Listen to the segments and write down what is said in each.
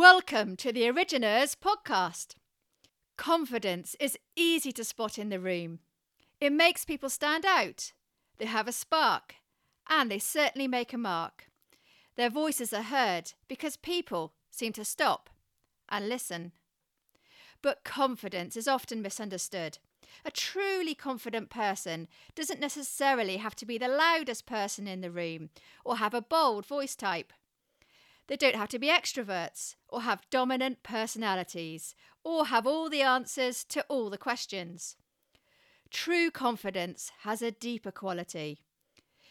Welcome to the Origineurs podcast. Confidence is easy to spot in the room. It makes people stand out. They have a spark, and they certainly make a mark. Their voices are heard because people seem to stop and listen. But confidence is often misunderstood. A truly confident person doesn't necessarily have to be the loudest person in the room or have a bold voice type. They don't have to be extroverts or have dominant personalities or have all the answers to all the questions. True confidence has a deeper quality.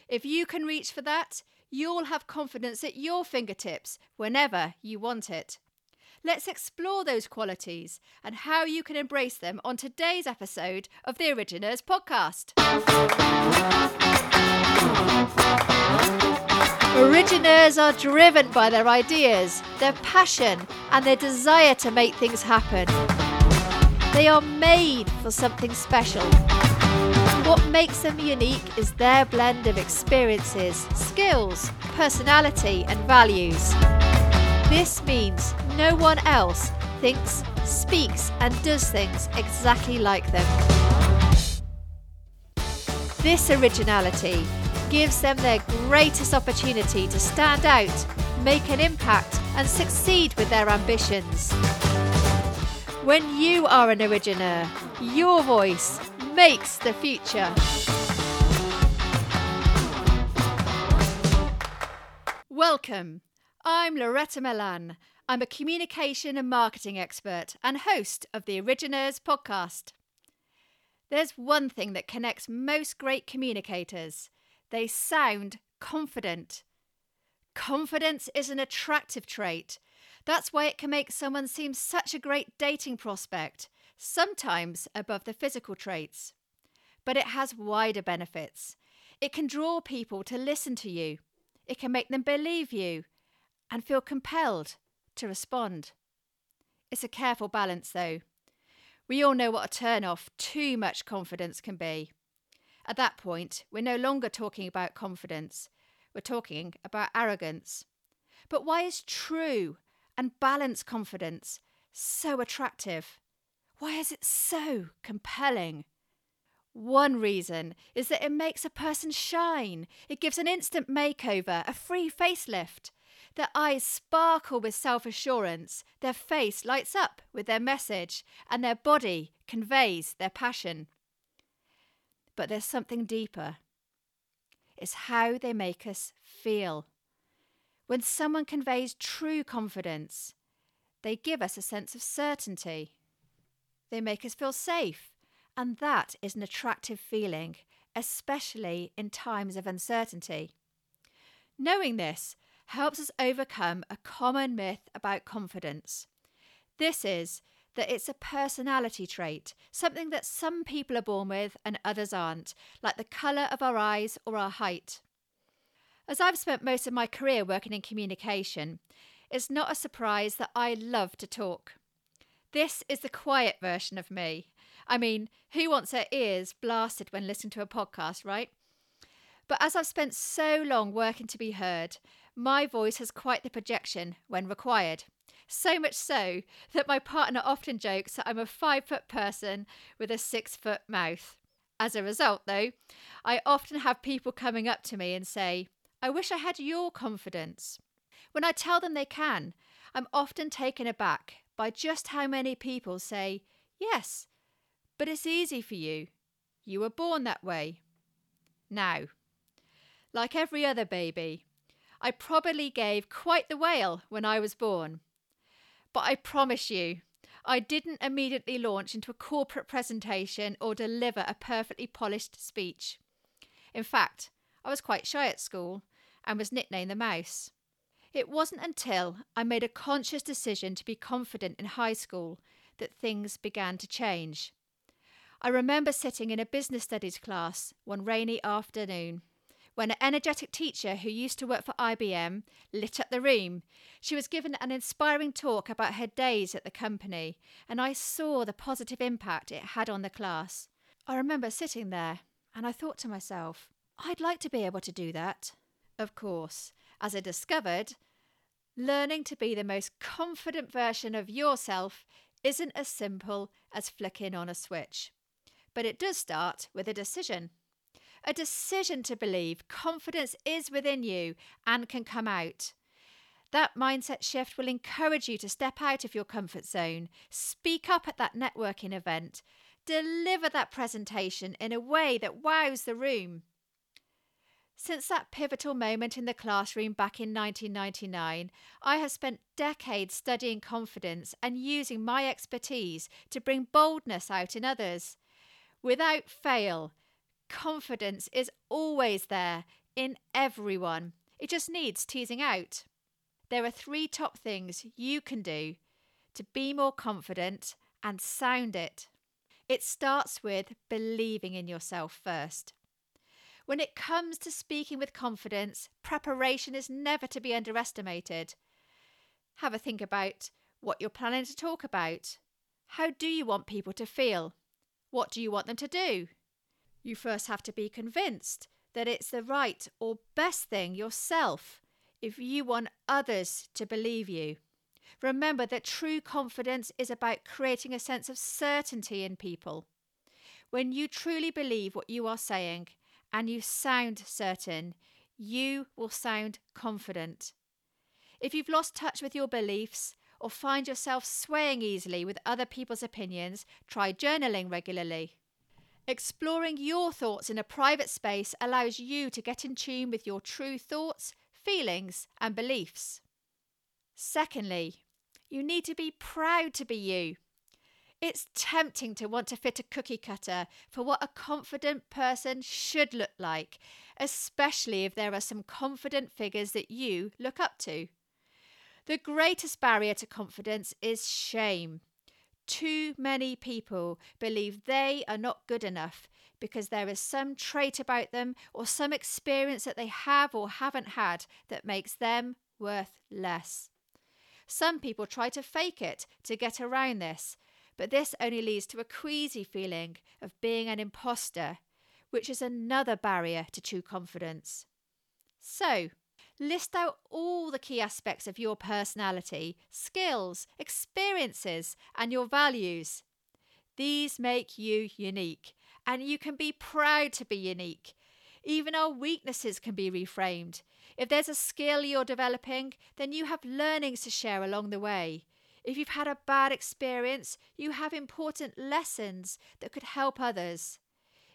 If you can reach for that, you'll have confidence at your fingertips whenever you want it. Let's explore those qualities and how you can embrace them on today's episode of the Origineurs podcast. Origineurs are driven by their ideas, their passion, and their desire to make things happen. They are made for something special. What makes them unique is their blend of experiences, skills, personality, and values. This means no one else thinks, speaks, and does things exactly like them. This originality gives them their greatest opportunity to stand out, make an impact, and succeed with their ambitions. When you are an origineur, your voice makes the future. Welcome. I'm Loretta Milan. I'm a communication and marketing expert and host of the Origineurs podcast. There's one thing that connects most great communicators they sound confident. Confidence is an attractive trait. That's why it can make someone seem such a great dating prospect, sometimes above the physical traits. But it has wider benefits. It can draw people to listen to you, it can make them believe you and feel compelled to respond. It's a careful balance, though. We all know what a turn off too much confidence can be. At that point, we're no longer talking about confidence, we're talking about arrogance. But why is true and balanced confidence so attractive? Why is it so compelling? One reason is that it makes a person shine. It gives an instant makeover, a free facelift. Their eyes sparkle with self assurance, their face lights up with their message, and their body conveys their passion. But there's something deeper. It's how they make us feel. When someone conveys true confidence, they give us a sense of certainty. They make us feel safe, and that is an attractive feeling, especially in times of uncertainty. Knowing this helps us overcome a common myth about confidence. This is that it's a personality trait, something that some people are born with and others aren't, like the colour of our eyes or our height. As I've spent most of my career working in communication, it's not a surprise that I love to talk. This is the quiet version of me. I mean, who wants their ears blasted when listening to a podcast, right? But as I've spent so long working to be heard, my voice has quite the projection when required. So much so that my partner often jokes that I'm a five foot person with a six foot mouth. As a result, though, I often have people coming up to me and say, I wish I had your confidence. When I tell them they can, I'm often taken aback by just how many people say, Yes, but it's easy for you. You were born that way. Now, like every other baby, I probably gave quite the wail when I was born. But I promise you, I didn't immediately launch into a corporate presentation or deliver a perfectly polished speech. In fact, I was quite shy at school and was nicknamed the mouse. It wasn't until I made a conscious decision to be confident in high school that things began to change. I remember sitting in a business studies class one rainy afternoon when an energetic teacher who used to work for IBM lit up the room. She was given an inspiring talk about her days at the company, and I saw the positive impact it had on the class. I remember sitting there and I thought to myself, I'd like to be able to do that. Of course, as I discovered, Learning to be the most confident version of yourself isn't as simple as flicking on a switch, but it does start with a decision. A decision to believe confidence is within you and can come out. That mindset shift will encourage you to step out of your comfort zone, speak up at that networking event, deliver that presentation in a way that wows the room. Since that pivotal moment in the classroom back in 1999, I have spent decades studying confidence and using my expertise to bring boldness out in others. Without fail, confidence is always there in everyone. It just needs teasing out. There are three top things you can do to be more confident and sound it. It starts with believing in yourself first. When it comes to speaking with confidence, preparation is never to be underestimated. Have a think about what you're planning to talk about. How do you want people to feel? What do you want them to do? You first have to be convinced that it's the right or best thing yourself if you want others to believe you. Remember that true confidence is about creating a sense of certainty in people. When you truly believe what you are saying, and you sound certain, you will sound confident. If you've lost touch with your beliefs or find yourself swaying easily with other people's opinions, try journaling regularly. Exploring your thoughts in a private space allows you to get in tune with your true thoughts, feelings, and beliefs. Secondly, you need to be proud to be you. It's tempting to want to fit a cookie cutter for what a confident person should look like, especially if there are some confident figures that you look up to. The greatest barrier to confidence is shame. Too many people believe they are not good enough because there is some trait about them or some experience that they have or haven't had that makes them worth less. Some people try to fake it to get around this, but this only leads to a queasy feeling of being an imposter, which is another barrier to true confidence. So, list out all the key aspects of your personality, skills, experiences, and your values. These make you unique, and you can be proud to be unique. Even our weaknesses can be reframed. If there's a skill you're developing, then you have learnings to share along the way. If you've had a bad experience, you have important lessons that could help others.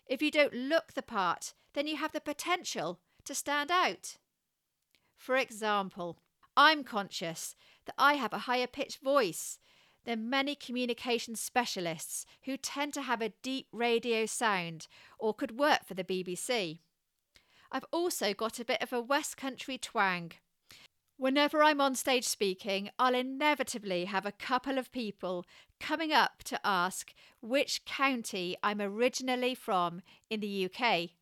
If you don't look the part, then you have the potential to stand out. For example, I'm conscious that I have a higher pitched voice than many communication specialists who tend to have a deep radio sound or could work for the BBC. I've also got a bit of a West Country twang, Whenever I'm on stage speaking, I'll inevitably have a couple of people coming up to ask which county I'm originally from in the UK.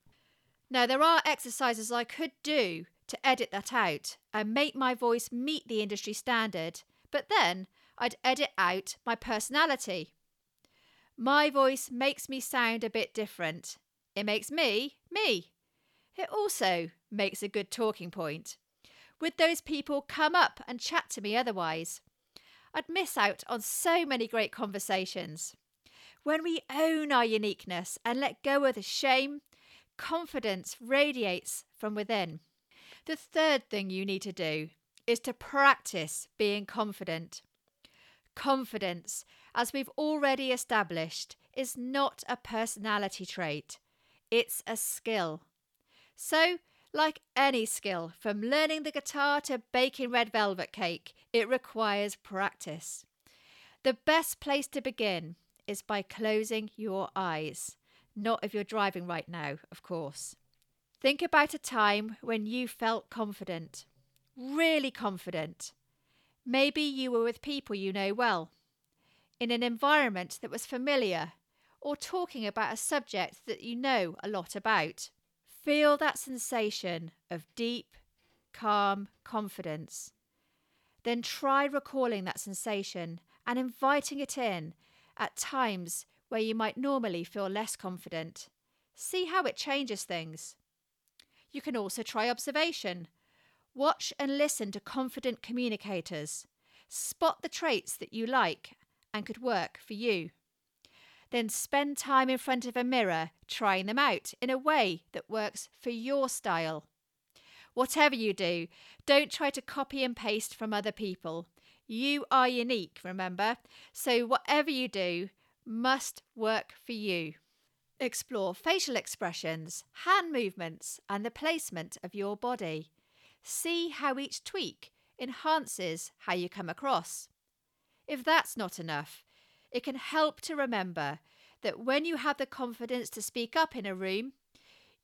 Now, there are exercises I could do to edit that out and make my voice meet the industry standard, but then I'd edit out my personality. My voice makes me sound a bit different. It makes me me. It also makes a good talking point. Would those people come up and chat to me otherwise? I'd miss out on so many great conversations. When we own our uniqueness and let go of the shame, confidence radiates from within. The third thing you need to do is to practice being confident. Confidence, as we've already established, is not a personality trait, it's a skill. So like any skill, from learning the guitar to baking red velvet cake, it requires practice. The best place to begin is by closing your eyes. Not if you're driving right now, of course. Think about a time when you felt confident, really confident. Maybe you were with people you know well, in an environment that was familiar, or talking about a subject that you know a lot about. Feel that sensation of deep, calm confidence. Then try recalling that sensation and inviting it in at times where you might normally feel less confident. See how it changes things. You can also try observation. Watch and listen to confident communicators. Spot the traits that you like and could work for you. Then spend time in front of a mirror trying them out in a way that works for your style. Whatever you do, don't try to copy and paste from other people. You are unique, remember? So whatever you do must work for you. Explore facial expressions, hand movements, and the placement of your body. See how each tweak enhances how you come across. If that's not enough, it can help to remember that when you have the confidence to speak up in a room,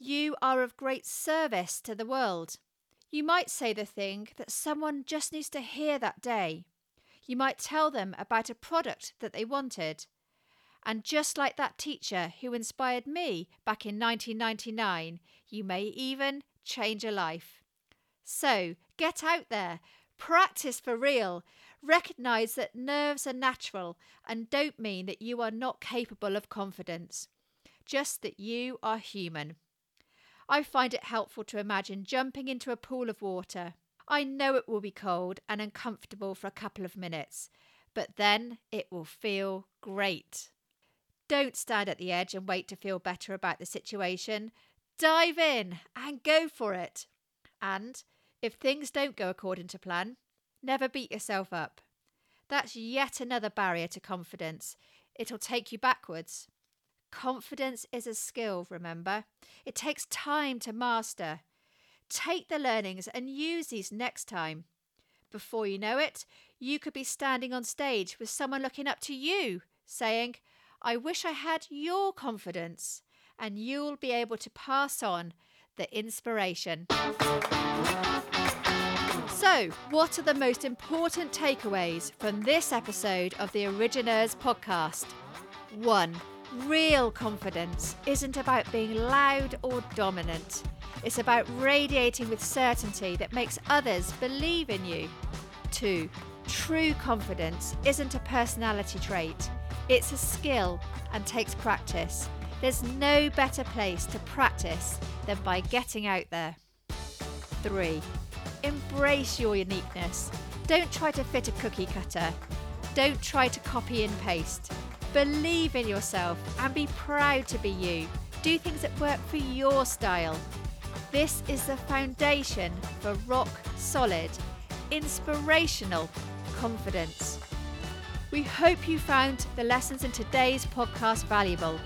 you are of great service to the world. You might say the thing that someone just needs to hear that day. You might tell them about a product that they wanted. And just like that teacher who inspired me back in 1999, you may even change a life. So get out there, practice for real, recognize that nerves are natural and don't mean that you are not capable of confidence, just that you are human. I find it helpful to imagine jumping into a pool of water. I know it will be cold and uncomfortable for a couple of minutes, but then it will feel great. Don't stand at the edge and wait to feel better about the situation. Dive in and go for it. And if things don't go according to plan, never beat yourself up. That's yet another barrier to confidence. It'll take you backwards. Confidence is a skill, remember? It takes time to master. Take the learnings and use these next time. Before you know it, you could be standing on stage with someone looking up to you, saying, I wish I had your confidence, and you'll be able to pass on the inspiration. So, what are the most important takeaways from this episode of the Origineurs podcast? 1. Real confidence isn't about being loud or dominant. It's about radiating with certainty that makes others believe in you. 2. True confidence isn't a personality trait, it's a skill and takes practice. There's no better place to practice than by getting out there. 3. Embrace your uniqueness. Don't try to fit a cookie cutter. Don't try to copy and paste. Believe in yourself and be proud to be you. Do things that work for your style. This is the foundation for rock solid, inspirational confidence. We hope you found the lessons in today's podcast valuable.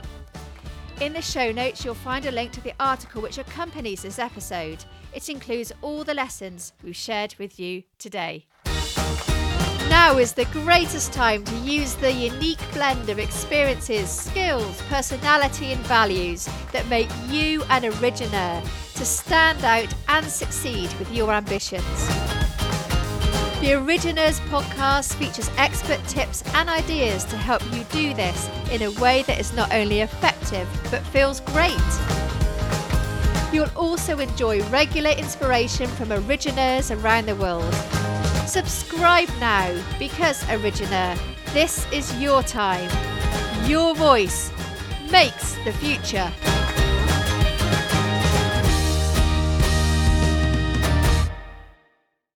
In the show notes, you'll find a link to the article which accompanies this episode. It includes all the lessons we've shared with you today. Now is the greatest time to use the unique blend of experiences, skills, personality, and values that make you an origineur to stand out and succeed with your ambitions. The Origineurs podcast features expert tips and ideas to help you do this in a way that is not only effective but feels great. You'll also enjoy regular inspiration from Origineurs around the world. Subscribe now because, Origineur, this is your time. Your voice makes the future.